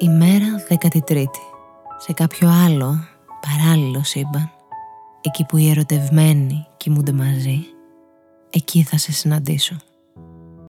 Ημέρα 13η. Σε κάποιο άλλο, παράλληλο σύμπαν, εκεί που οι ερωτευμένοι κοιμούνται μαζί, εκεί θα σε συναντήσω.